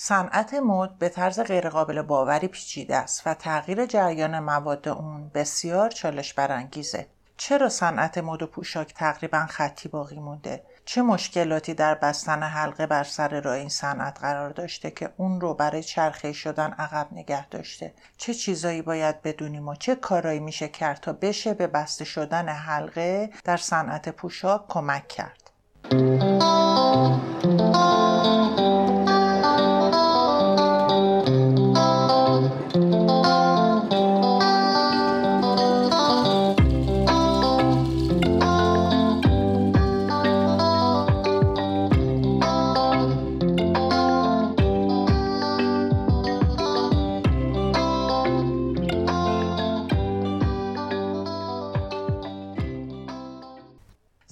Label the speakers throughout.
Speaker 1: صنعت مد به طرز غیرقابل باوری پیچیده است و تغییر جریان مواد اون بسیار چالش برانگیزه. چرا صنعت مد و پوشاک تقریبا خطی باقی مونده؟ چه مشکلاتی در بستن حلقه بر سر راه این صنعت قرار داشته که اون رو برای چرخه شدن عقب نگه داشته؟ چه چیزایی باید بدونیم و چه کارایی میشه کرد تا بشه به بسته شدن حلقه در صنعت پوشاک کمک کرد؟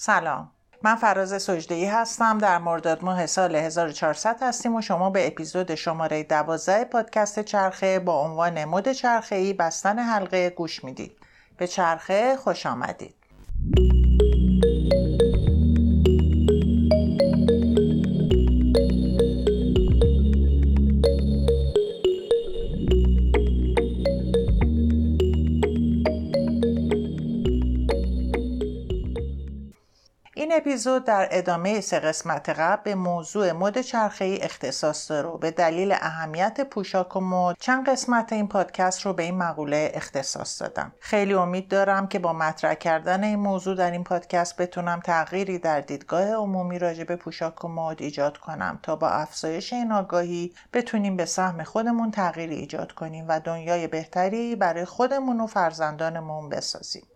Speaker 1: سلام. من فراز سجدهی هستم. در مرداد ماه سال 1400 هستیم و شما به اپیزود شماره 12 پادکست چرخه با عنوان مد چرخه ای بستن حلقه گوش می‌دید. به چرخه خوش آمدید. اپیزود در ادامه سه قسمت قبل به موضوع مد ای اختصاص داره و به دلیل اهمیت پوشاک و مد چند قسمت این پادکست رو به این مقوله اختصاص دادم. خیلی امید دارم که با مطرح کردن این موضوع در این پادکست بتونم تغییری در دیدگاه عمومی راجع به پوشاک و مد ایجاد کنم تا با افزایش این آگاهی بتونیم به سهم خودمون تغییری ایجاد کنیم و دنیای بهتری برای خودمون و فرزندانمون بسازیم.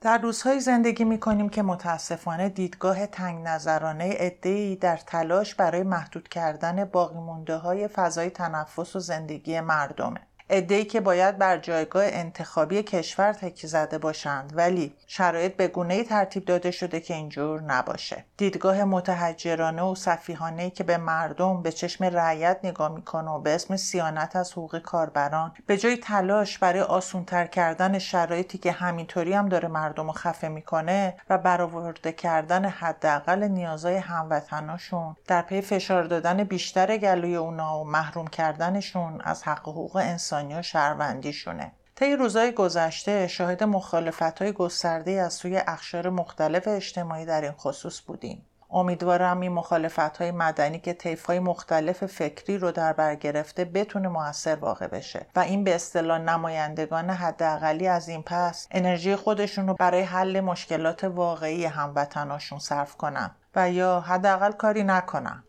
Speaker 1: در روزهایی زندگی می کنیم که متاسفانه دیدگاه تنگ نظرانه ادهی در تلاش برای محدود کردن باقی مونده های فضای تنفس و زندگی مردمه. ای که باید بر جایگاه انتخابی کشور تکی زده باشند ولی شرایط به گونه ترتیب داده شده که اینجور نباشه. دیدگاه متحجرانه و صفیحانه که به مردم به چشم رعیت نگاه می‌کنه و به اسم سیانت از حقوق کاربران به جای تلاش برای آسونتر کردن شرایطی که همینطوری هم داره مردم رو خفه می‌کنه و برآورده کردن حداقل نیازهای هموطناشون در پی فشار دادن بیشتر گلوی اونا و محروم کردنشون از حق حقوق انسان انسانی و شهروندیشونه. طی روزهای گذشته شاهد مخالفت های گسترده از سوی اخشار مختلف اجتماعی در این خصوص بودیم. امیدوارم این مخالفت های مدنی که طیف های مختلف فکری رو در بر گرفته بتونه موثر واقع بشه و این به اصطلاح نمایندگان حداقلی از این پس انرژی خودشون رو برای حل مشکلات واقعی هموطناشون صرف کنن و یا حداقل کاری نکنن.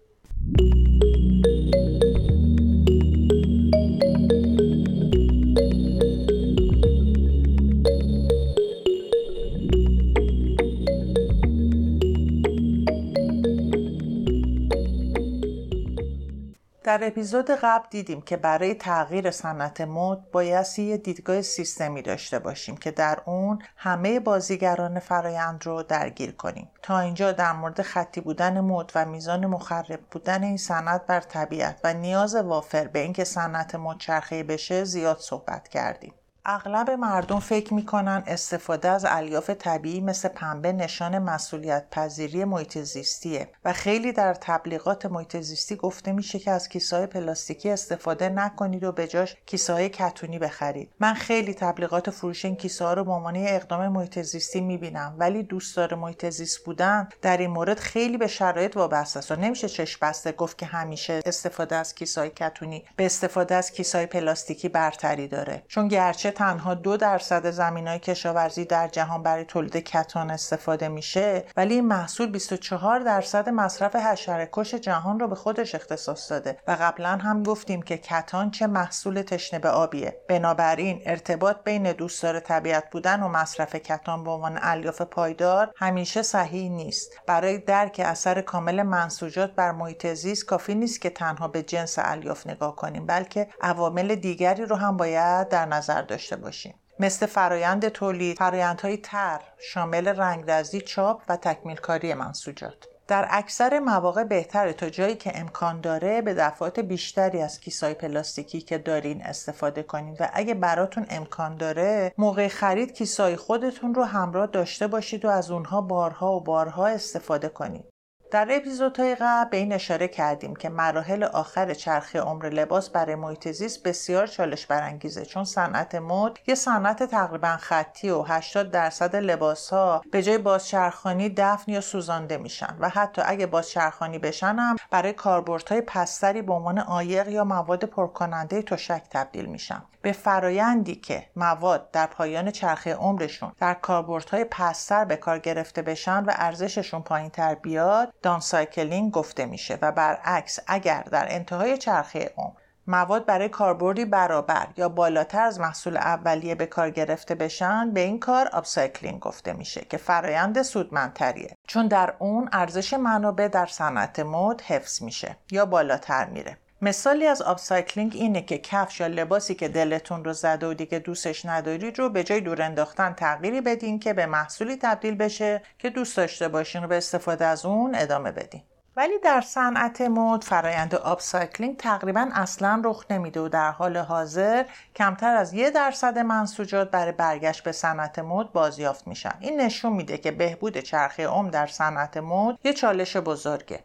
Speaker 1: در اپیزود قبل دیدیم که برای تغییر صنعت مد بایستی یه دیدگاه سیستمی داشته باشیم که در اون همه بازیگران فرایند رو درگیر کنیم. تا اینجا در مورد خطی بودن مد و میزان مخرب بودن این صنعت بر طبیعت و نیاز وافر به اینکه صنعت مد چرخه بشه زیاد صحبت کردیم. اغلب مردم فکر می‌کنن استفاده از الیاف طبیعی مثل پنبه نشان مسئولیت پذیری محیط زیستیه و خیلی در تبلیغات محیط زیستی گفته میشه که از کیسه پلاستیکی استفاده نکنید و به جاش کیسه های کتونی بخرید. من خیلی تبلیغات فروش این کیسه ها رو به عنوان اقدام محیط زیستی می‌بینم ولی دوستدار محیط زیست بودن در این مورد خیلی به شرایط وابسته است. و نمیشه چشم بسته گفت که همیشه استفاده از کیسه کتونی به استفاده از کیسه پلاستیکی برتری داره. چون گرچه تنها دو درصد زمین های کشاورزی در جهان برای تولید کتان استفاده میشه ولی این محصول 24 درصد مصرف حشره کش جهان رو به خودش اختصاص داده. و قبلا هم گفتیم که کتان چه محصول تشنه به آبیه. بنابراین ارتباط بین دوستدار طبیعت بودن و مصرف کتان به عنوان الیاف پایدار همیشه صحیح نیست. برای درک اثر کامل منسوجات بر محیط زیست کافی نیست که تنها به جنس الیاف نگاه کنیم بلکه عوامل دیگری رو هم باید در نظر داشته باشیم. مثل فرایند تولید فرایندهای تر شامل رنگرزی چاپ و تکمیل کاری منسوجات. در اکثر مواقع بهتره تا جایی که امکان داره به دفعات بیشتری از کیسای پلاستیکی که دارین استفاده کنید و اگه براتون امکان داره موقع خرید کیسای خودتون رو همراه داشته باشید و از اونها بارها و بارها استفاده کنید. در اپیزودهای قبل به این اشاره کردیم که مراحل آخر چرخه عمر لباس برای محیط زیست بسیار چالش برانگیزه چون صنعت مد یه صنعت تقریبا خطی و 80 درصد لباس ها به جای بازچرخانی دفن یا سوزانده میشن و حتی اگه بازچرخانی بشن هم برای کاربردهای پستری به عنوان عایق یا مواد پرکننده تشک تبدیل میشن. به فرایندی که مواد در پایان چرخه عمرشون در کاربردهای پست‌تر به کار گرفته بشن و ارزششون پایین تر بیاد downcycling گفته میشه و برعکس اگر در انتهای چرخه عمر مواد برای کاربردی برابر یا بالاتر از محصول اولیه به کار گرفته بشن به این کار upcycling گفته میشه که فرایند سودمندتریه. چون در اون ارزش منابع در صنعت مد حفظ میشه یا بالاتر میره. مثالی از upcycling اینه که کفش یا لباسی که دلتون رو زده و دیگه دوستش ندارید رو به جای دور انداختن تغییری بدین که به محصولی تبدیل بشه که دوست داشته باشین و به استفاده از اون ادامه بدین. ولی در صنعت مد فرایند upcycling تقریبا اصلا رخ نمیده و در حال حاضر کمتر از یه درصد منسوجات برای برگشت به صنعت مد بازیافت میشن. این نشون میده که بهبود چرخه عمر در صنعت مد یه چالش بزرگه.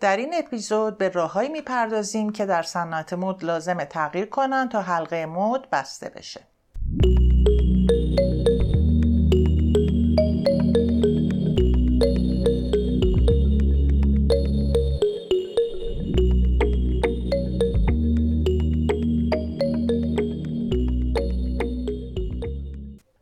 Speaker 1: در این اپیزود به راههایی می‌پردازیم که در صنعت مد لازم تغییر کنن تا حلقه مد بسته بشه.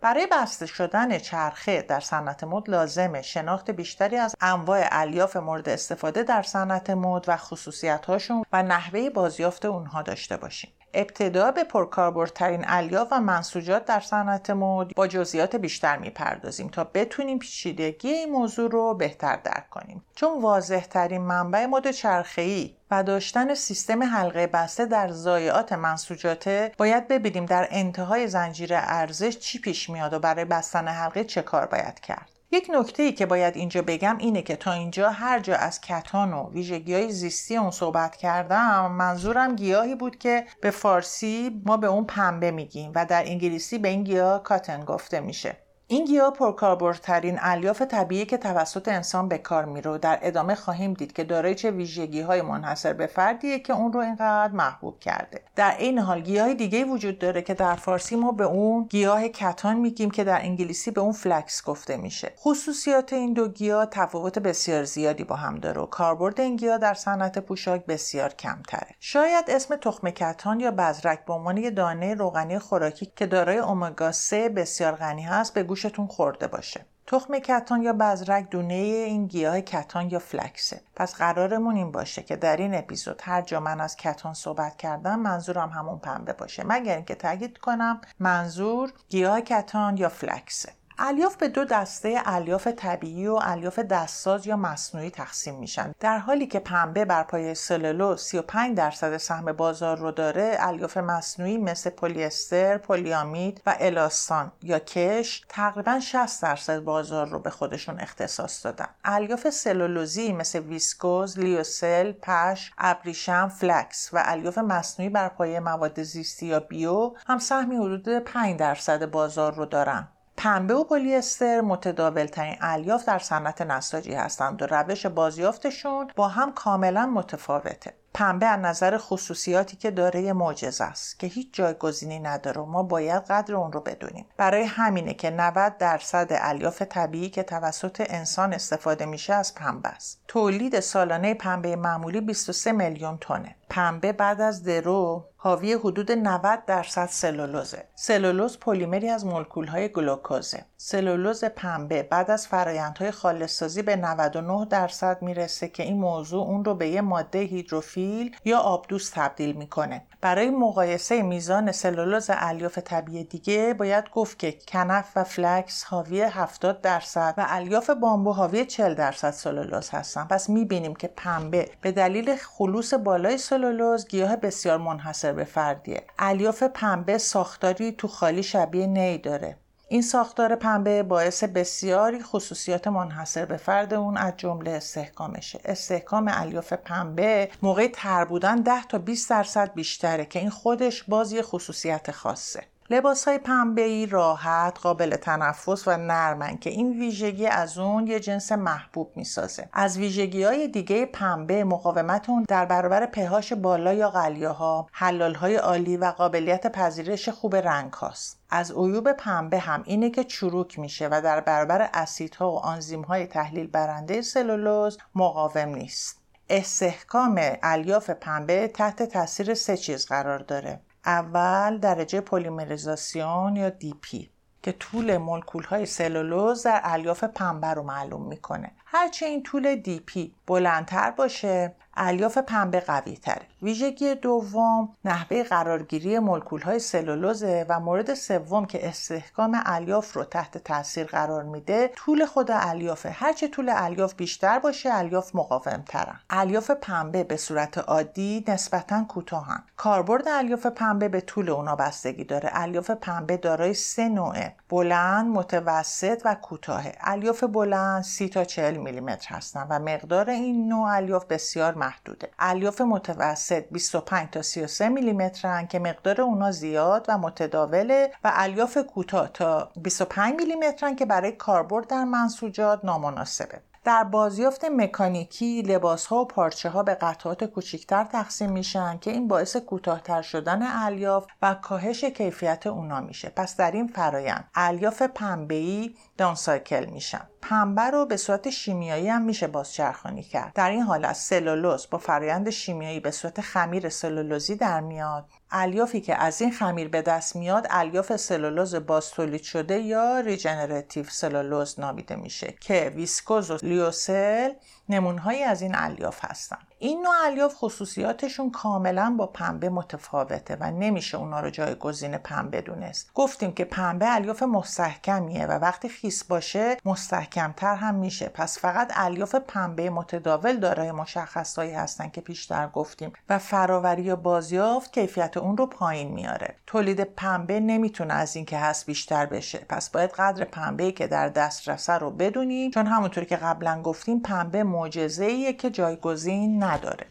Speaker 1: برای بسته شدن چرخه در صنعت مد لازمه شناخت بیشتری از انواع الیاف مورد استفاده در صنعت مد و خصوصیت‌هاشون و نحوه بازیافت اونها داشته باشیم. ابتدا به پرکاربردترین الیاف و منسوجات در صنعت مد با جزئیات بیشتر می‌پردازیم تا بتونیم پیچیدگی این موضوع رو بهتر درک کنیم. چون واضح ترین منبع مد چرخه‌ای و داشتن سیستم حلقه بسته در ضایعات منسوجاته باید ببینیم در انتهای زنجیره ارزش چی پیش میاد و برای بستن حلقه چه کار باید کرد. یک نکته ای که باید اینجا بگم اینه که تا اینجا هر جا از کتان و ویژگی های زیستی اون صحبت کردم منظورم گیاهی بود که به فارسی ما به اون پنبه میگیم و در انگلیسی به این گیاه کاتن گفته میشه. این گیاه پرکاربردترین الیاف طبیعی که توسط انسان به کار میره در ادامه خواهیم دید که دارای چه ویژگی های منحصر به فردیه که اون رو اینقدر محبوب کرده. در این حال گیاه دیگه وجود داره که در فارسی ما به اون گیاه کتان میگیم که در انگلیسی به اون فلکس گفته میشه. خصوصیات این دو گیاه تفاوت بسیار زیادی با هم داره و کاربرد این گیاه در صنعت پوشاک بسیار کمتره. شاید اسم تخم کتان یا بزرک به عنوان دانه روغنی خوراکی که دارای امگا 3 بسیار غنی هست به گوشتون خورده باشه. تخم کتان یا بزرک دونه این گیاه کتان یا فلکسه. پس قرارمون این باشه که در این اپیزود هر جا من از کتان صحبت کردم منظورم همون پنبه باشه. مگر اینکه تاکید کنم منظور گیاه کتان یا flax ه. الیاف به دو دسته الیاف طبیعی و الیاف دستساز یا مصنوعی تقسیم میشن. در حالی که پنبه بر پایه سلولوز 35 درصد سهم بازار رو داره الیاف مصنوعی مثل پلی استر پلیامید و الاستان یا کش تقریبا 60 درصد بازار رو به خودشون اختصاص دادن. الیاف سلولوزی مثل ویسکوز lyocell پشم ابریشم flax و الیاف مصنوعی بر پایه مواد زیستی یا بیو هم سهمی حدود 5 درصد بازار رو دارن. پنبه و پلی استر متداول ترین الیاف در صنعت نساجی هستند و روش بازیافتشون با هم کاملا متفاوته. پنبه از نظر خصوصیاتی که داره معجزه است که هیچ جایگزینی نداره و ما باید قدر اون رو بدونیم برای همینه که 90 درصد الیاف طبیعی که توسط انسان استفاده میشه از پنبه است تولید سالانه پنبه معمولی 23 میلیون تنه پنبه بعد از درو حاوی حدود 90 درصد سلولوزه. سلولوز پلیمری از مولکول‌های گلوکوزه. سلولوز پنبه بعد از فرایندهای خالصسازی به 99 درصد می‌رسه که این موضوع اون رو به یه ماده هیدروفیل یا آبدوست تبدیل می‌کنه. برای مقایسه میزان سلولوز الیاف طبیعی دیگه باید گفت که کنف و فلکس حاوی 70 درصد و الیاف بامبو حاوی 40 درصد سلولوز هستن. پس می‌بینیم که پنبه به دلیل خلوص بالای سلولوز گیاه بسیار منحصر به فردیه الیاف پنبه ساختاری تو خالی شبیه نی داره این ساختار پنبه باعث بسیاری خصوصیات منحصر به فرد اون از جمله استحکامشه استحکام الیاف پنبه موقع تر بودن 10 تا 20 درصد بیشتره که این خودش باز یه خصوصیت خاصه. لباس های پنبه ای راحت قابل تنفس و نرمن که این ویژگی از اون یه جنس محبوب می‌سازه. از ویژگی های دیگه پنبه مقاومت اون در برابر پهاش بالا یا قلیاها حلال های عالی و قابلیت پذیرش خوب رنگ هاست از عیوب پنبه هم اینه که چروک میشه و در برابر اسیدها و آنزیم های تحلیل برنده سلولوز مقاوم نیست. استحکام الیاف پنبه تحت تاثیر سه چیز قرار داره. اول درجه پلیمریزاسیون یا پی که طول مولکول های سلولوز در الیاف پنبه رو معلوم می‌کنه. هرچه این طول پی بلندتر باشه الیاف پنبه قوی تره ویژگی دوم نحوه قرارگیری مولکول های سلولوزه و مورد سوم که استحکام الیاف رو تحت تاثیر قرار میده طول خود الیافه. هرچه طول الیاف بیشتر باشه الیاف مقاوم ترن الیاف پنبه به صورت عادی نسبتا کوتاهن کاربرد الیاف پنبه به طول اونا بستگی داره. الیاف پنبه دارای سه نوعه بلند متوسط و کوتاه الیاف بلند 30 تا 40 میلیمتر هستن و مقدار این نوع الیاف بسیار محدوده. الیاف متوسط 25 تا 33 میلیمترن که مقدار اونا زیاد و متداوله و الیاف کوتاه تا 25 میلیمترن که برای کاربرد در منسوجات نامناسبه. در بازیافت مکانیکی لباس ها و پارچه ها به قطعات کوچکتر تقسیم میشن که این باعث کوتاهتر شدن الیاف و کاهش کیفیت اونا میشه. پس در این فرایند الیاف پنبه‌ای دانسایکل میشن. پنبه رو به صورت شیمیایی هم میشه بازچرخانی کرد. در این حالت سلولوز با فرایند شیمیایی به صورت خمیر سلولوزی در میاد. الیافی که از این خمیر به دست میاد الیاف سلولوز باز تولید شده یا regenerative cellulose نامیده میشه که ویسکوز و لیوسل نمونه‌هایی از این الیاف هستن. این نوع الیاف خصوصیاتشون کاملا با پنبه متفاوته و نمیشه اونا رو جایگزین پنبه دونست. گفتیم که پنبه الیاف مستحکمیه و وقتی خیس باشه مستحکمتر هم میشه. پس فقط الیاف پنبه متداول دارای مشخصه‌هایی هستن که پیشتر گفتیم و فراوری یا بازیافت کیفیت اون رو پایین میاره. تولید پنبه نمی‌تونه از اینکه هست بیشتر بشه. پس باید قدر پنبه که در دسترسه رو بدونیم. چون همونطوری که قبلا گفتیم پنبه معجزه که جایگزین نداره.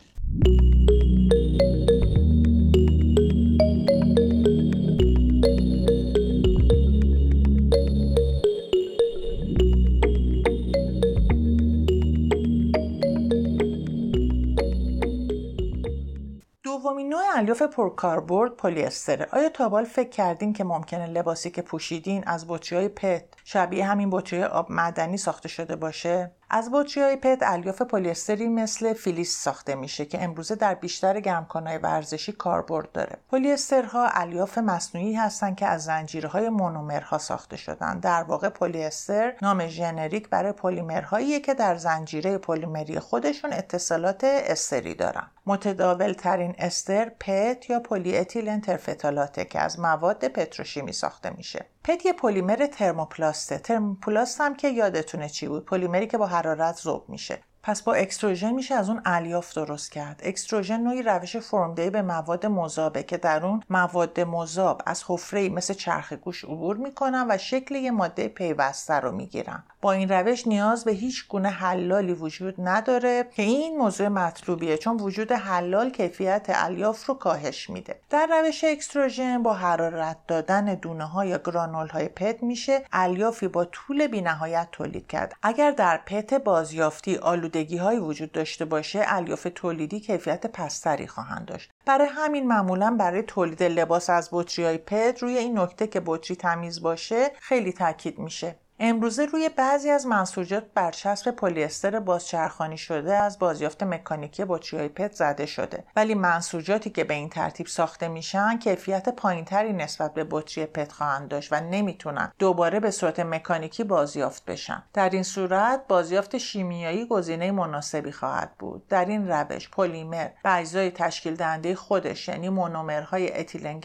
Speaker 1: دومین نوع الیاف پرکاربرد پلی استره آیا تا فکر کردین که ممکنه لباسی که پوشیدین از بطری های پت شبیه همین بطری آب معدنی ساخته شده باشه. از بطری های پت الیاف پلیستری مثل فیلیس ساخته میشه که امروزه در بیشتر گرمکانهای ورزشی کاربرد داره. پلیسترها الیاف مصنوعی هستند که از زنجیرهای مونومرها ساخته شدن. در واقع پلیستر نام ژنریک برای پلیمرهایی که در زنجیره پلیمری خودشون اتصالات استری دارن. متداول ترین استر پت یا پلی اتیلن که از مواد پتروشیمی ساخته میشه. پت یه پلیمر ترموپلاسته ترموپلاست هم که یادتونه چی بود؟ پلیمری که با حرارت ذوب میشه. پس با اکستروژن میشه از اون الیاف درست کرد. اکستروژن نوعی روش فرم‌دهی به مواد مذابه که در اون مواد مذاب از حفره مثل چرخ گوش عبور می‌کنن و شکل یه ماده پیوسته رو می‌گیرن. با این روش نیاز به هیچ گونه حلالی وجود نداره که این موضوع مطلوبیه چون وجود حلال کیفیت الیاف رو کاهش میده. در روش اکستروژن با حرارت دادن دونه های یا گرانول های پت میشه الیافی با طول بینهایت تولید کرد. اگر در پت بازیافتی آلودگی های وجود داشته باشه الیاف تولیدی کیفیت پست‌تری خواهند داشت. برای همین معمولا برای تولید لباس از بطری های پت روی این نکته که بطری تمیز باشه خیلی تاکید میشه. امروزه روی بعضی از منسوجات برچسب پلی استر بازچرخانی شده از بازیافت مکانیکی های پت زده شده. ولی منسوجاتی که به این ترتیب ساخته میشن کیفیت پایینتری نسبت به بطری پت خواهند داشت و نمی‌تونن دوباره به صورت مکانیکی بازیافت بشن. در این صورت بازیافت شیمیایی گزینه مناسبی خواهد بود. در این روش پلیمر به تشکیل دهنده خودش یعنی مونومرهای اتیلن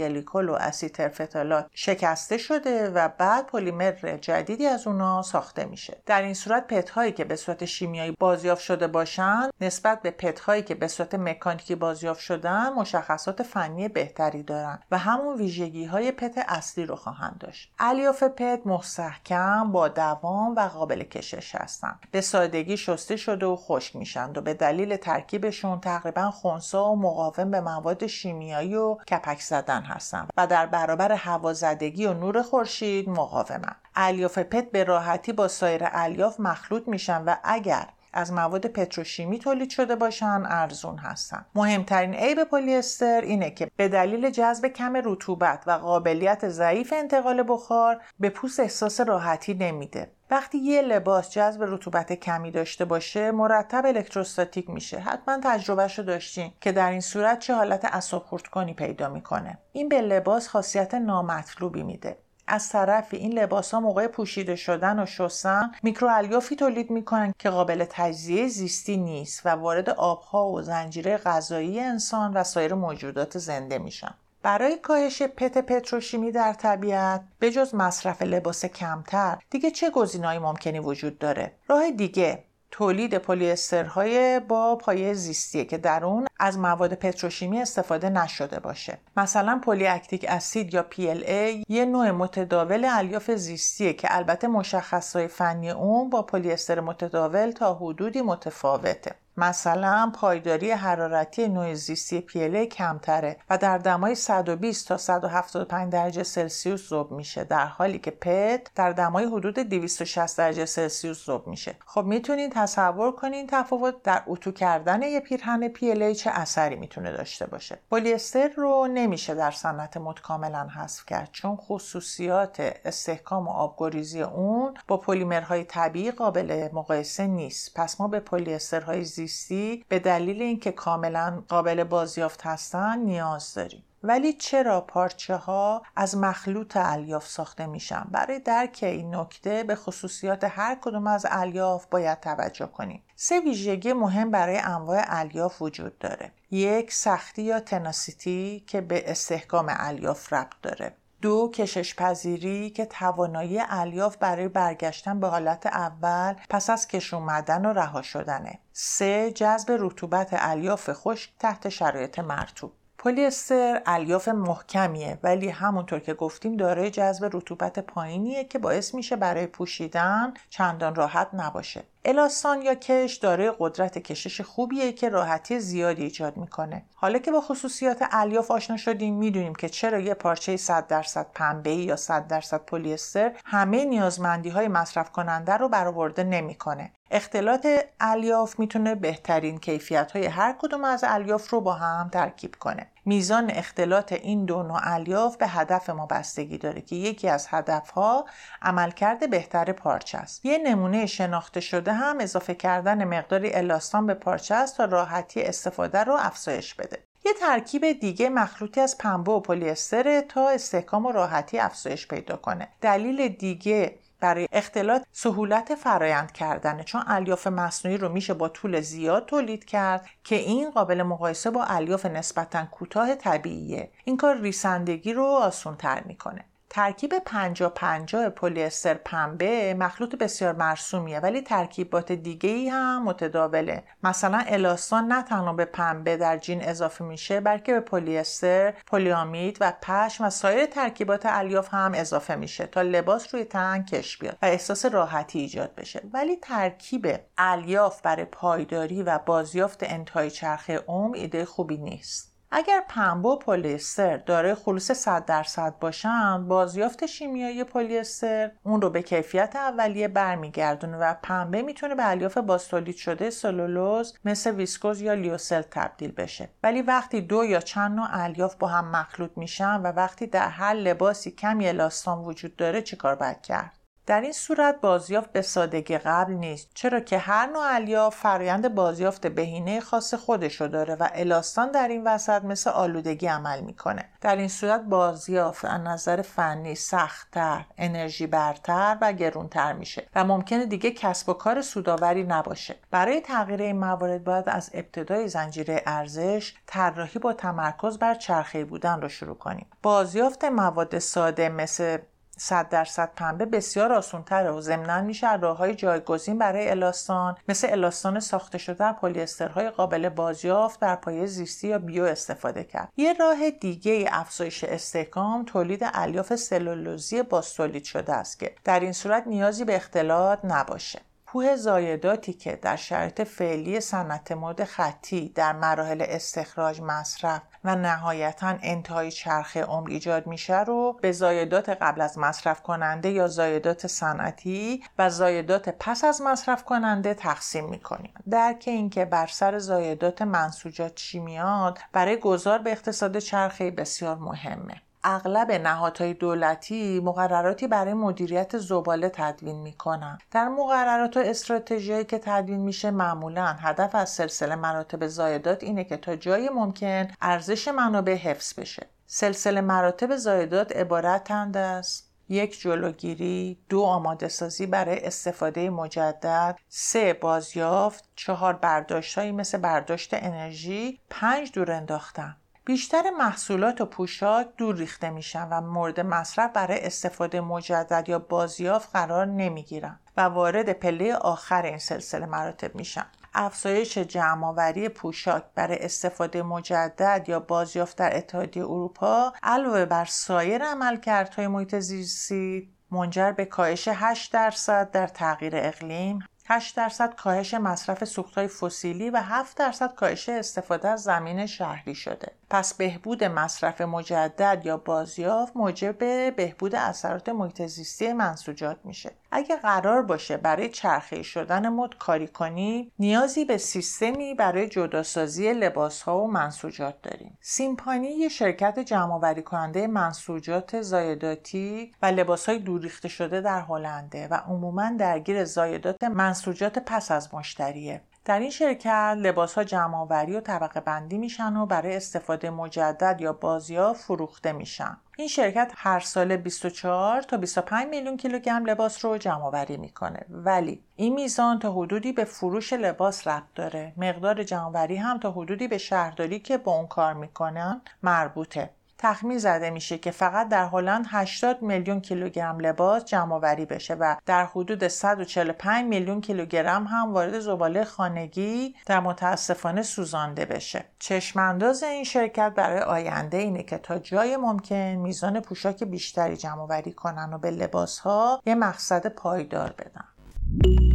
Speaker 1: و اسیترفتالات شکسته شده و بعد پلیمر جدیدی از از اونا ساخته میشه. در این صورت پت هایی که به صورت شیمیایی بازیافت شده باشند نسبت به پت هایی که به صورت مکانیکی بازیافت شدن مشخصات فنی بهتری دارند و همون ویژگی های پت اصلی رو خواهند داشت. الیاف پت مستحکم با دوام و قابل کشش هستند به سادگی شسته شده و خشک میشند و به دلیل ترکیبشون تقریبا خونسا و مقاوم به مواد شیمیایی و کپک زدن هستند و در برابر هوازدگی و نور خورشید مقاومند الیاف پت به راحتی با سایر الیاف مخلوط میشن و اگر از مواد پتروشیمی تولید شده باشن ارزون هستن. مهمترین عیب پلی استر اینه که به دلیل جذب کم رطوبت و قابلیت ضعیف انتقال بخار به پوست احساس راحتی نمیده. وقتی یه لباس جذب رطوبت کمی داشته باشه مرتب الکتروستاتیک میشه. حتما تجربهش رو داشتین که در این صورت چه حالت اصاب کنی پیدا می‌کنه. این به لباس خاصیت نامطلوبی میده. از طرفی این لباس ها موقع پوشیده شدن و شستن میکروالیافی تولید می‌کنن که قابل تجزیه زیستی نیست و وارد آبها و زنجیره غذایی انسان و سایر موجودات زنده میشن. برای کاهش پت پتروشیمی در طبیعت به جز مصرف لباس کمتر دیگه چه گزینه‌ای ممکنی وجود داره؟ راه دیگه تولید پلیسترهای با پایه زیستیه که در اون از مواد پتروشیمی استفاده نشده باشه. مثلا پلی لاکتیک اسید یا PLA یه نوع متداول الیاف زیستیه که البته مشخصه‌های فنی اون با پلیستر متداول تا حدودی متفاوته. مثلا پایداری حرارتی نوع زیستی پیله کمتره و در دمای 120 تا 175 درجه سلسیوس ذوب میشه در حالی که پت در دمای حدود 260 درجه سلسیوس ذوب میشه. خب می‌تونید تصور کنین تفاوت در اتو کردن یه پیرهن پیله چه اثری می‌تونه داشته باشه. پلیستر رو نمیشه در صنعت مد کاملا حذف کرد چون خصوصیات استحکام و آبگریزی اون با پلیمرهای طبیعی قابل مقایسه نیست. پس ما به پلیسترهای زیستی به دلیل اینکه کاملا قابل بازیافت هستن نیاز داریم. ولی چرا پارچه ها از مخلوط الیاف ساخته میشن؟ برای درک این نکته به خصوصیات هر کدوم از الیاف باید توجه کنیم. سه ویژگی مهم برای انواع الیاف وجود داره. یک سختی یا تناسیتی که به استحکام الیاف ربط داره. دو کشش پذیری که توانایی الیاف برای برگشتن به حالت اول پس از کش اومدن و رها شدنه. سه جذب رطوبت الیاف خشک تحت شرایط مرتوب پلیستر الیاف محکمیه ولی همونطور که گفتیم دارای جذب رطوبت پایینیه که باعث میشه برای پوشیدن چندان راحت نباشه. الاستان یا کش دارای قدرت کشش خوبیه که راحتی زیادی ایجاد می‌کنه. حالا که با خصوصیات الیاف آشنا شدیم می‌دونیم که چرا یه پارچه 100 درصد پنبه یا 100 درصد پلیستر همه نیازمندی های مصرف کننده رو برآورده نمی‌کنه. اختلاط الیاف می‌تونه بهترین کیفیت های هر کدوم از الیاف رو با هم ترکیب کنه. میزان اختلاط این دو نوع الیاف به هدف ما بستگی داره که یکی از هدفها عملکرد بهتر پارچه است. یه نمونه شناخته شده هم اضافه کردن مقداری الاستان به پارچه است تا راحتی استفاده رو افزایش بده. یه ترکیب دیگه مخلوطی از پنبه و پلیستر تا استحکام و راحتی افزایش پیدا کنه. دلیل دیگه برای اختلاط سهولت فرایند کردنه چون الیاف مصنوعی رو میشه با طول زیاد تولید کرد که این قابل مقایسه با الیاف نسبتا کوتاه طبیعیه. این کار ریسندگی رو آسون تر می‌کنه. ترکیب 50 50 پلیستر پنبه مخلوط بسیار مرسومیه ولی ترکیبات دیگه ای هم متداوله. مثلا الاستان نه تنها به پنبه در جین اضافه میشه بلکه به پلیستر پلیامید و پشم و سایر ترکیبات الیاف هم اضافه میشه تا لباس روی تن کش بیاد و احساس راحتی ایجاد بشه. ولی ترکیب الیاف برای پایداری و بازیافت انتهای چرخه عمر ایده خوبی نیست. اگر پنبه و پلیستر دارای خلوص 100 درصد باشن بازیافت شیمیایی پلیستر اون رو به کیفیت اولیه برمیگردونه و پنبه می‌تونه به الیاف بازتولید شده سلولوز مثل ویسکوز یا لیوسل تبدیل بشه. ولی وقتی دو یا چند نوع الیاف با هم مخلوط میشن و وقتی در هر لباسی کمی الاستان وجود داره چیکار باید کرد؟ در این صورت بازیافت به سادگی قبل نیست چرا که هر نوع الیاف فرایند بازیافت بهینه خاص خودشو داره و الاستان در این وسط مثل آلودگی عمل می‌کنه. در این صورت بازیافت از نظر فنی سختتر انرژی برتر و گرونتر میشه و ممکنه دیگه کسب و کار سوداوری نباشه. برای تغییر این موارد باید از ابتدای زنجیره ارزش طراحی با تمرکز بر چرخه بودن رو شروع کنیم. بازیافت مواد ساده مثل 100 درصد پنبه بسیار آسونتره و ضمنا میشه راه های جایگزین برای الاستان مثل الاستان ساخته شده در پلیسترهای قابل بازیافت بر پایه زیستی یا بیو استفاده کرد. یه راه دیگه افزایش استحکام تولید الیاف سلولوزی باستولید شده است که در این صورت نیازی به اختلاط نباشه. کوه زایداتی که در شرایط فعلی صنعت مد خطی در مراحل استخراج مصرف و نهایتا انتهای چرخه عمر ایجاد میشه رو به زایدات قبل از مصرف کننده یا زایدات صنعتی و زایدات پس از مصرف کننده تقسیم می‌کنیم. درک اینکه بر سر زایدات منسوجات چی میاد برای گذار به اقتصاد چرخه بسیار مهمه. اغلب نهادهای دولتی مقرراتی برای مدیریت زباله تدوین می‌کنن. در مقررات و استراتژیایی که تدوین میشه معمولا هدف از سلسله مراتب زایدات اینه که تا جای ممکن ارزش منابع حفظ بشه. سلسله مراتب زایدات عبارتند از یک جلوگیری. دو آماده سازی برای استفاده مجدد. سه بازیافت. چهار برداشتهایی مثل برداشت انرژی. پنج دور انداختن. بیشتر محصولات و پوشاک دور ریخته میشن و مورد مصرف برای استفاده مجدد یا بازیافت قرار نمی‌گیرن و وارد پله آخر این سلسله مراتب میشن. افزایش جمعآوری پوشاک برای استفاده مجدد یا بازیافت در اتحادیه اروپا علاوه بر سایر عملکردهای محیط زیستی منجر به کاهش 8 درصد در تغییر اقلیم 8 درصد کاهش مصرف سوختهای فسیلی و 7 درصد کاهش استفاده از زمین شهری شده. پس بهبود مصرف مجدد یا بازیافت موجب بهبود اثرات محیط زیستی منسوجات میشه. اگه قرار باشه برای چرخه شدن مد کاری کنی نیازی به سیستمی برای جداسازی لباس ها و منسوجات داریم سیمپانی یه شرکت جمعآوری کننده منسوجات زایداتی و لباس های دوریخته شده در هلنده و عموما درگیر زایدات منسوجات پس از مشتریه. در این شرکت لباس ها و طبقه بندی میشن و برای استفاده مجدد یا بازیافت فروخته میشن. این شرکت هر سال 24 تا 25 میلیون کیلوگرم لباس رو جمع آوری می‌کنه. ولی این میزان تا حدودی به فروش لباس ربط داره. مقدار جمع هم تا حدودی به شهرداری که با اون کار می‌کنن مربوطه. تخمین زده میشه که فقط در هلند 80 میلیون کیلوگرم لباس جمع آوری بشه و در حدود 145 میلیون کیلوگرم هم وارد زباله خانگی در متاسفانه سوزانده بشه. چشمانداز این شرکت برای آینده اینه که تا جای ممکن میزان پوشاک بیشتری جمع آوری کنن و به لباس ها یه مقصد پایدار بدن.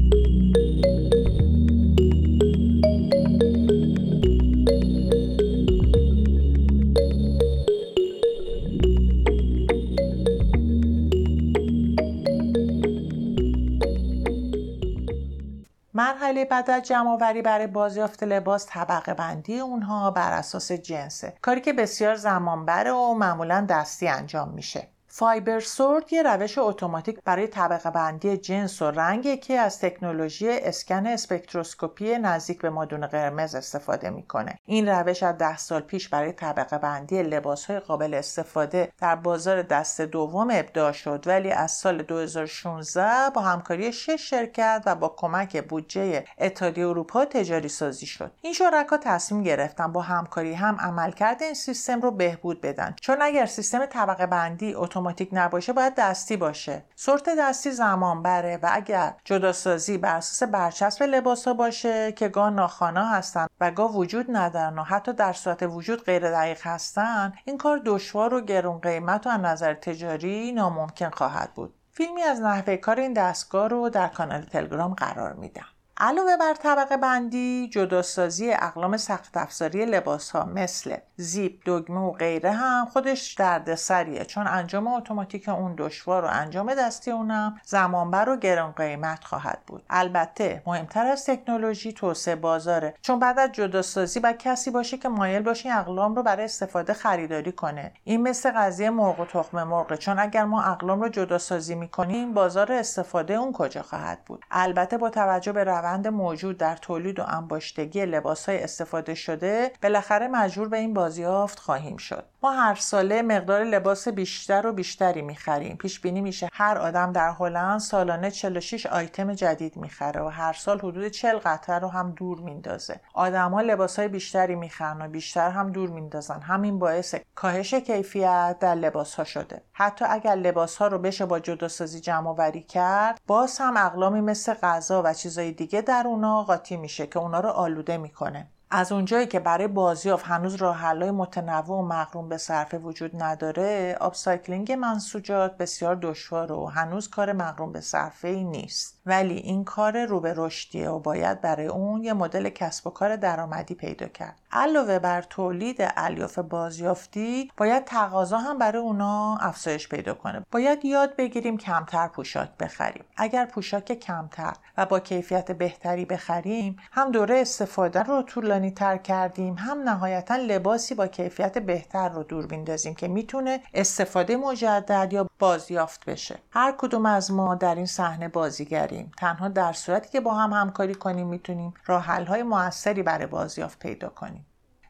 Speaker 1: مرحله بعد از جمع برای بازیافت لباس طبقه بندی اونها بر اساس جنسه کاری که بسیار زمان بره و معمولا دستی انجام میشه. Fibersort یه روش اتوماتیک برای طبقه بندی جنس و رنگ که از تکنولوژی اسکن اسپکتروسکوپی نزدیک به مادون قرمز استفاده می‌کنه. این روش از ده سال پیش برای طبقه بندی لباس های قابل استفاده در بازار دست دوم ابداع شد ولی از سال 2016 با همکاری شش شرکت و با کمک بودجه اتحادیه اروپا تجاری سازی شد. این شرکا تصمیم گرفتن با همکاری هم عملکرد این سیستم رو بهبود بدن. چون اگر سیستم طبقه بندی اتوماتیک اتوماتیک نباشه باید دستی باشه. سورت دستی زمان بره و اگر جداسازی بر اساس برچسب لباس ها باشه که گاه ناخانا هستن و گاه وجود ندارن و حتی در صورت وجود غیر دقیق هستن این کار دشوار و گرون قیمت و از نظر تجاری ناممکن خواهد بود. فیلمی از نحوه کار این دستگاه رو در کانال تلگرام قرار میدم. علاوه بر طبقه بندی جداسازی اقلام سخت افزاری لباس ها مثل زیپ دگمه و غیره هم خودش دردسریه. چون انجام اتوماتیک اون دشوار و انجام دستی اونم زمانبر و گران قیمت خواهد بود. البته مهمتر از تکنولوژی توسعه بازاره چون بعد از جداسازی باید کسی باشه که مایل باشه این اقلام رو برای استفاده خریداری کنه. این مثل قضیه مرغ و تخم مرغ. چون اگر ما اقلام رو جداسازی می‌کنیم بازار استفاده اون کجا خواهد بود؟ البته با توجه به روند موجود در تولید و انباشتگی لباس های استفاده شده بالاخره مجبور به این بازیافت خواهیم شد. ما هر ساله مقدار لباس بیشتر و بیشتری می‌خریم. پیش بینی میشه هر آدم در هلند سالانه 46 آیتم جدید می‌خره و هر سال حدود 40 قطر رو هم دور میندازه. آدما لباس های بیشتری می‌خرن و بیشتر هم دور میندازن. همین باعث کاهش کیفیت در لباس ها شده. حتی اگر لباس ها رو بشه با جداسازی جمع وری کرد باز هم اقلامی مثل غذا و چیزای دیگه در اونا قاطی میشه که اونا رو آلوده می‌کنه. از اونجایی که برای بازیافت هنوز راه حلای متنوع و مقرون به صرفه وجود نداره upcycling منسوجات بسیار دشوار و هنوز کار مقرون به صرفه ای نیست. ولی این کار رو به رشدیه و باید برای اون یه مدل کسب و کار درآمدی پیدا کرد. علاوه بر تولید الیاف بازیافتی باید تقاضا هم برای اونا افزایش پیدا کنه. باید یاد بگیریم کمتر پوشاک بخریم. اگر پوشاک کمتر و با کیفیت بهتری بخریم هم دوره استفاده رو طولانی تر کردیم هم نهایتا لباسی با کیفیت بهتر رو دور بیندازیم که می‌تونه استفاده مجدد یا بازیافت بشه. هر کدوم از ما در این صحنه بازیگریم. تنها در صورتی که با هم همکاری کنیم می‌تونیم راه های موثری برای بازیافت پیدا کنیم.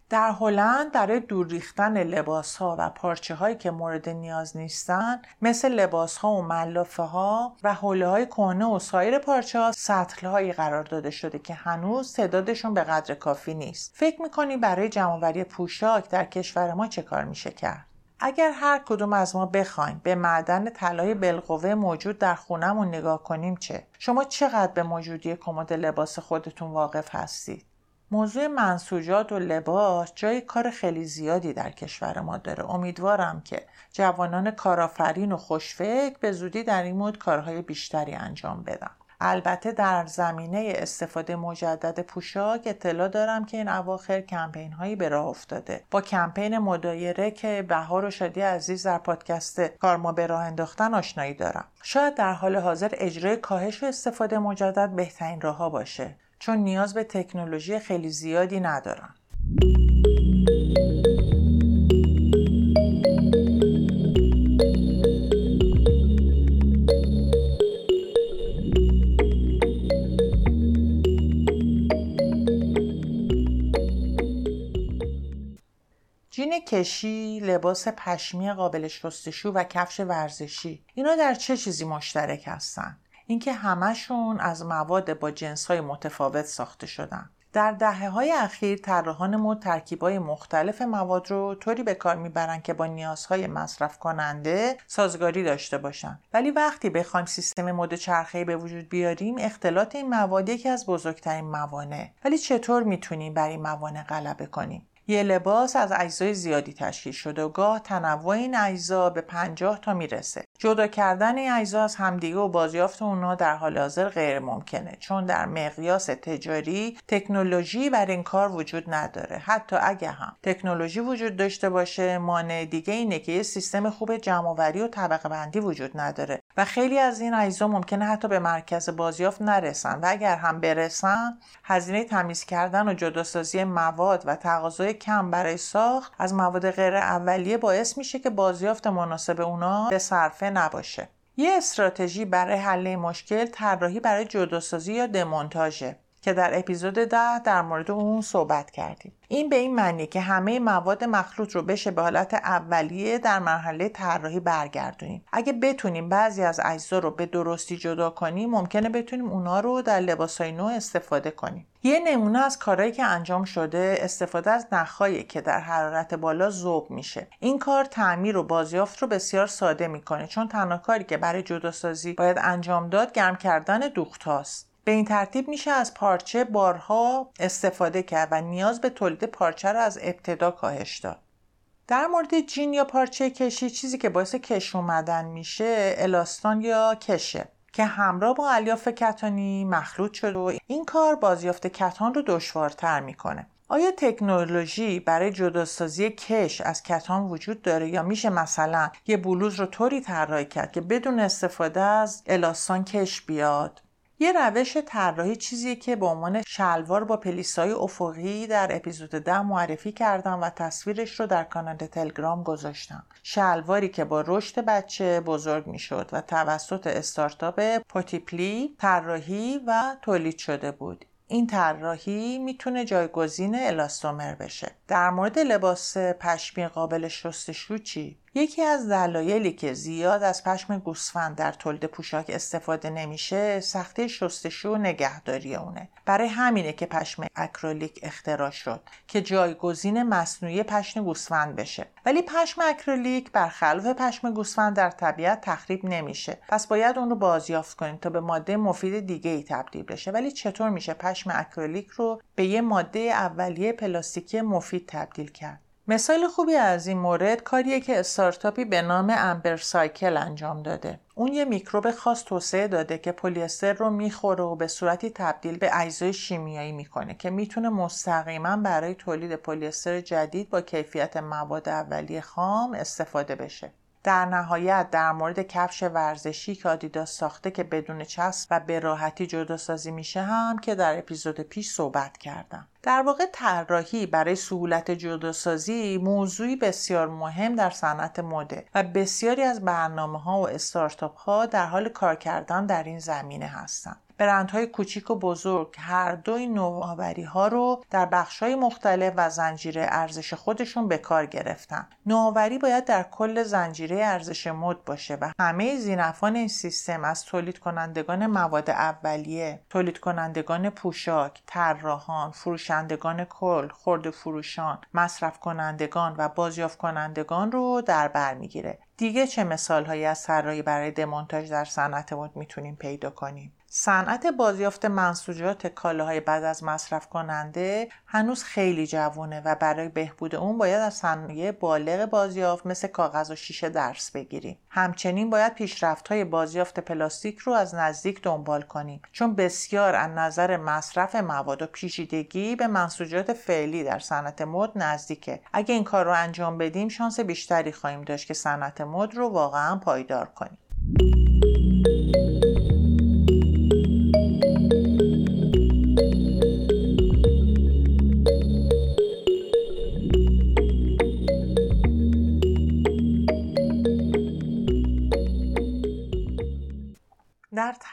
Speaker 1: در هلند برای دور ریختن لباس ها و پارچه هایی که مورد نیاز نیستن مثل لباس ها و ملافه ها و حوله های کهنه و سایر پارچه ها سطل هایی قرار داده شده که هنوز تعدادشون به قدر کافی نیست. فکر می‌کنی برای جمعآوری پوشاک در کشور ما چه کار میشه کرد؟ اگر هر کدوم از ما بخوایم به معدن طلای بالقوه موجود در خونهمون نگاه کنیم چه؟ شما چقدر به موجودی کمد لباس خودتون واقف هستید؟ موضوع منسوجات و لباس جای کار خیلی زیادی در کشور ما داره. امیدوارم که جوانان کارآفرین و خوشفکر به زودی در این مورد کارهای بیشتری انجام بدن. البته در زمینه استفاده مجدد پوشاک اطلاع دارم که این اواخر کمپین هایی به راه افتاده. با کمپین مدایره که بهار و شادی عزیز در پادکست کارما به راه انداختن آشنایی دارم. شاید در حال حاضر اجرای کاهش و استفاده مجدد بهترین راه باشه. چون نیاز به تکنولوژی خیلی زیادی ندارن. جین کشی، لباس پشمی قابل شستشو و کفش ورزشی اینا در چه چیزی مشترک هستن؟ اینکه همشون از مواد با جنس های متفاوت ساخته شدن. در دهه های اخیر طراحان مد ترکیب های مختلف مواد رو طوری به کار می‌برن که با نیازهای مصرف کننده سازگاری داشته باشن. ولی وقتی بخوایم سیستم مد چرخه‌ای به وجود بیاریم اختلاط این مواد یکی از بزرگترین موانع. ولی چطور می‌تونیم بر این موانع غلبه کنیم؟ یه لباس از اجزای زیادی تشکیل شده و گاه تنوع این اجزا به 50 تا می‌رسه. جدا کردن این اجزا از همدیگه و بازیافت اونا در حال حاضر غیر ممکنه چون در مقیاس تجاری تکنولوژی بر این کار وجود نداره. حتی اگه هم تکنولوژی وجود داشته باشه مانع دیگه اینه که یه سیستم خوب جمعآوری و طبقه بندی وجود نداره و خیلی از این اجزا ممکنه حتی به مرکز بازیافت نرسن و اگر هم برسن هزینه تمیز کردن و جداسازی مواد و تقاضای کم برای ساخت از مواد غیر اولیه باعث میشه که بازیافت مناسب اونا به صرفه نباشه. یه استراتژی برای حل مشکل طراحی برای جداسازی یا دمونتاژه. که در اپیزود ده در مورد اون صحبت کردیم. این به این معنی که همه مواد مخلوط رو بشه به حالت اولیه در مرحله طراحی برگردونیم. اگه بتونیم بعضی از اجزا رو به درستی جدا کنیم ممکنه بتونیم اونا رو در لباسای نو استفاده کنیم. یه نمونه از کارهایی که انجام شده استفاده از نخهایی که در حرارت بالا ذوب میشه. این کار تعمیر و بازیافت رو بسیار ساده می‌کنه چون تنها کاری که برای جداسازی باید انجام داد گرم کردن دوختاست به این ترتیب میشه از پارچه بارها استفاده کرد و نیاز به تولید پارچه را از ابتدا کاهش داد. در مورد جین یا پارچه کشی چیزی که باعث کش اومدن میشه الاستان یا کشه که همراه با الیاف کتانی مخلوط شده و این کار بازیافت کتان رو دشوارتر می‌کنه. آیا تکنولوژی برای جداسازی کش از کتان وجود داره یا میشه مثلا یه بلوز رو طوری طراحی کرد که بدون استفاده از الاستان کش بیاد یه روش طراحی چیزیه که به عنوان شلوار با پلیسای افقی در اپیزود ده معرفی کردم و تصویرش رو در کانال تلگرام گذاشتم. شلواری که با رشد بچه بزرگ می‌شد و توسط استارتاپ Petit Pli طراحی و تولید شده بود. این طراحی می‌تونه جایگزین الاستومر بشه. در مورد لباس پشمی قابل شستشو چی؟ یکی از دلایلی که زیاد از پشم گوسفند در تولید پوشاک استفاده نمیشه سختی شستشو و نگهداری اونه. برای همینه که پشم اکریلیک اختراع شد که جایگزین مصنوعی پشم گوسفند بشه. ولی پشم اکریلیک برخلاف پشم گوسفند در طبیعت تخریب نمیشه. پس باید اون رو بازیافت کنیم تا به ماده مفید دیگه ای تبدیل بشه. ولی چطور میشه پشم اکریلیک رو به یه ماده اولیه پلاستیکی مفید تبدیل کرد؟ مثال خوبی از این مورد کاریه که استارتاپی به نام Ambercycle انجام داده. اون یه میکروب خاص توسعه داده که پلیستر رو می‌خوره و به صورتی تبدیل به اجزای شیمیایی می‌کنه که می‌تونه مستقیما برای تولید پلیستر جدید با کیفیت مواد اولیه خام استفاده بشه. در نهایت در مورد کفش ورزشی که آدیداس ساخته که بدون چسب و به راحتی جدا سازی میشه هم که در اپیزود پیش صحبت کردم. در واقع طراحی برای سهولت جداسازی موضوعی بسیار مهم در صنعت مده و بسیاری از برنامه ها و استارتاپ ها در حال کار کردن در این زمینه هستند برندهای کوچیک و بزرگ. هر دوی نوآوری ها رو در بخش های مختلف و زنجیره ارزش خودشون به کار گرفتن. نوآوری باید در کل زنجیره ارزش مد باشه و همه زینفان این سیستم از تولید کنندگان مواد اولیه تولید کنندگان پوشاک طراحان فروشندگان کل خرد فروشان مصرف کنندگان و بازیافت کنندگان رو در بر می‌گیره. دیگه چه مثال هایی از طراحی برای دمونتاژ در صنعت مد می‌تونیم پیدا کنیم؟ صنعت بازیافت منسوجات کالاهای بعد از مصرف کننده هنوز خیلی جوونه و برای بهبود اون باید از صنایع بالغ بازیافت مثل کاغذ و شیشه درس بگیریم. همچنین باید پیشرفت های بازیافت پلاستیک رو از نزدیک دنبال کنیم چون بسیار از نظر مصرف مواد و پیچیدگی به منسوجات فعلی در صنعت مد نزدیکه. اگه این کار رو انجام بدیم شانس بیشتری خواهیم داشت که صنعت مد رو واقعا پایدار کنیم.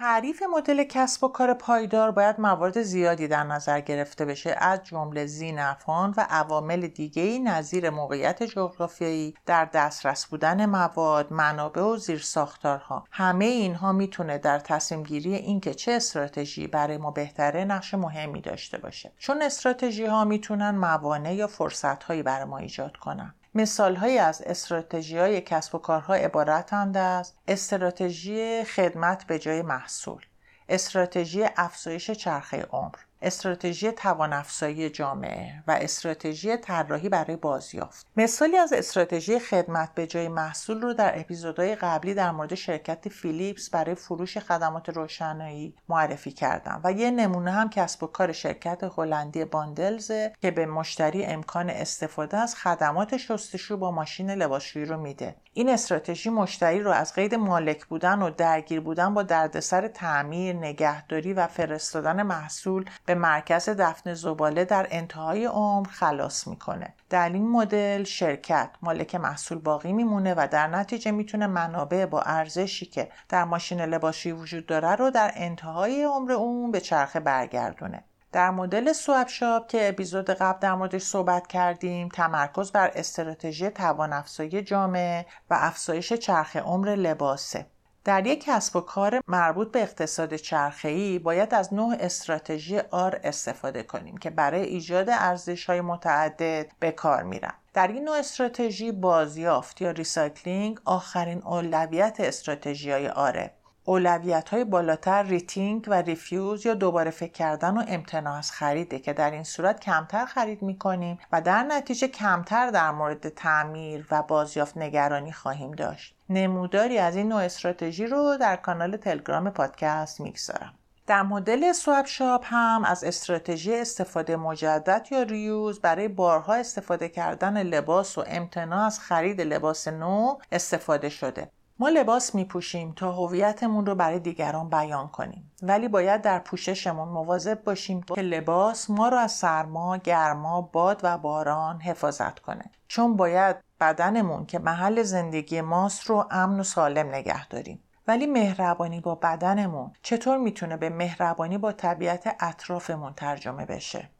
Speaker 1: تعریف مدل کسب و کار پایدار باید موارد زیادی در نظر گرفته بشه از جمله زینفان و عوامل دیگه نظیر موقعیت جغرافیایی در دسترس بودن مواد منابع و زیرساختارها. همه اینها می‌تونه در تصمیم گیری اینکه چه استراتژی برای ما بهتره نقش مهمی داشته باشه. چون استراتژی ها می‌تونن موانع یا فرصت هایی برای ما ایجاد کنن. مثال از استراتژی های کسب و کارها عبارتند از استراتژی خدمت به جای محصول. استراتژی افزایش چرخه عمر. استراتژی توانافزایی جامعه و استراتژی طراحی برای بازیافت. مثالی از استراتژی خدمت به جای محصول رو در اپیزودهای قبلی در مورد شرکت فیلیپس برای فروش خدمات روشنایی معرفی کردم و یه نمونه هم کسب و کار شرکت هلندی باندلز که به مشتری امکان استفاده از خدمات شستشو با ماشین لباسشویی رو میده. این استراتژی مشتری رو از قید مالک بودن و درگیر بودن با دردسر تعمیر، نگهداری و فرستادن محصول به مرکز دفن زباله در انتهای عمر خلاص می‌کنه. در این مدل شرکت مالک محصول باقی میمونه و در نتیجه می‌تونه منابع با ارزشی که در ماشین لباسی وجود داره رو در انتهای عمر اون به چرخه برگردونه. در مدل swap shop که اپیزود قبل در موردش صحبت کردیم تمرکز بر استراتژی توان افزایی جامعه و افزایش چرخ عمر لباسه در یک کسب و کار مربوط به اقتصاد چرخه‌ای باید از نوع استراتژی R استفاده کنیم که برای ایجاد ارزش های متعدد به کار میرن. در این نوع استراتژی بازیافت یا recycling آخرین اولویت استراتژی های R ـه. اولویت های بالاتر rethink و refuse یا دوباره فکر کردن و امتناع از خریده که در این صورت کمتر خرید می کنیم و در نتیجه کمتر در مورد تعمیر و بازیافت نگرانی خواهیم داشت. نموداری از این نوع استراتژی رو در کانال تلگرام پادکست می‌گذارم. در مدل swap shop هم از استراتژی استفاده مجدد یا reuse برای بارها استفاده کردن لباس و امتناع از خرید لباس نو استفاده شده. ما لباس می پوشیم تا هویتمون رو برای دیگران بیان کنیم. ولی باید در پوششمون مواظب باشیم که لباس ما رو از سرما، گرما، باد و باران حفاظت کنه. چون باید بدنمون که محل زندگی ماست رو امن و سالم نگه داریم. ولی مهربانی با بدنمون چطور می‌تونه به مهربانی با طبیعت اطرافمون ترجمه بشه؟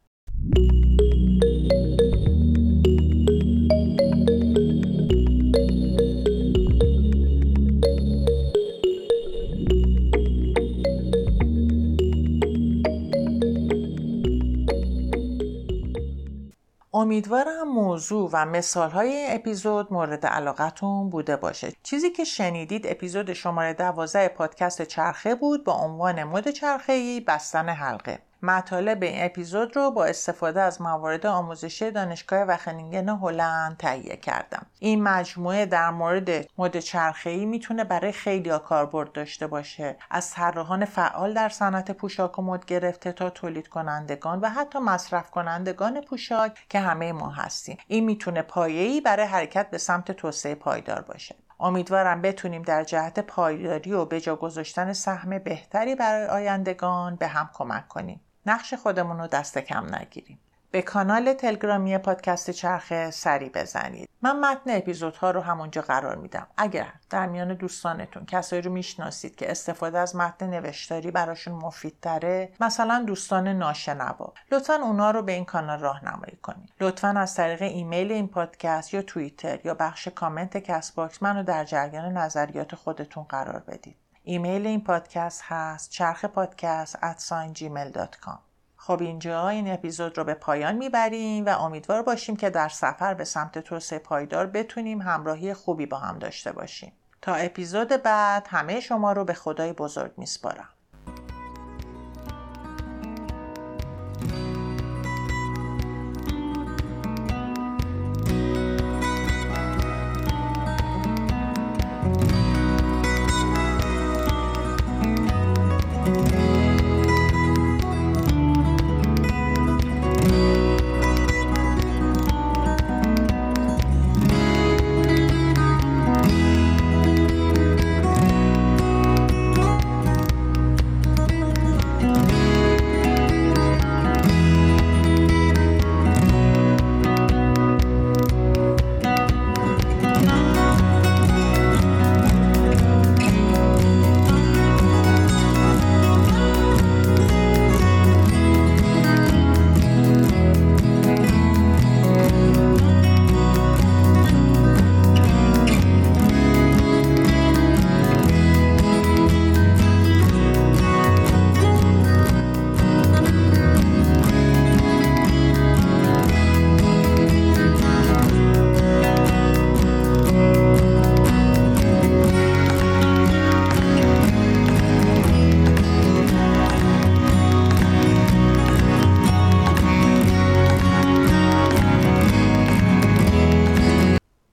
Speaker 1: امیدوارم موضوع و مثال های اپیزود مورد علاقتون بوده باشه. چیزی که شنیدید اپیزود شماره 12 پادکست چرخه بود با عنوان مد چرخه بستن حلقه. مطالب این اپیزود رو با استفاده از موارد آموزشی دانشگاه وخنینگن هلند تهیه کردم. این مجموعه در مورد مد چرخه‌ای می‌تونه برای خیلی کاربرد داشته باشه. از طراحان فعال در صنعت پوشاک و مد گرفته تا تولید کنندگان و حتی مصرف کنندگان پوشاک که همه ما هستیم. این می‌تونه پایه‌ای برای حرکت به سمت توسعه پایدار باشه. امیدوارم بتونیم در جهت پایداری و به جا گذاشتن سهم بهتری برای آیندگان به هم کمک کنیم. نقش خودمون رو دست کم نگیریم. به کانال تلگرامی پادکست چرخه سری بزنید. من متن اپیزودها رو همونجا قرار میدم. اگر در میان دوستانتون کسایی رو می‌شناسید که استفاده از متن نوشتاری براشون مفیدتره مثلا دوستان ناشنوا لطفا اونا رو به این کانال راهنمایی کنید. لطفا از طریق ایمیل این پادکست یا توییتر یا بخش کامنت کست باکس منو در جریان نظریات خودتون قرار بدید. ایمیل این پادکست هست چرخ پادکست at gmail.com خب اینجا این اپیزود رو به پایان می‌بریم و امیدوار باشیم که در سفر به سمت توسعه پایدار بتونیم همراهی خوبی با هم داشته باشیم. تا اپیزود بعد همه شما رو به خدای بزرگ میسپارم.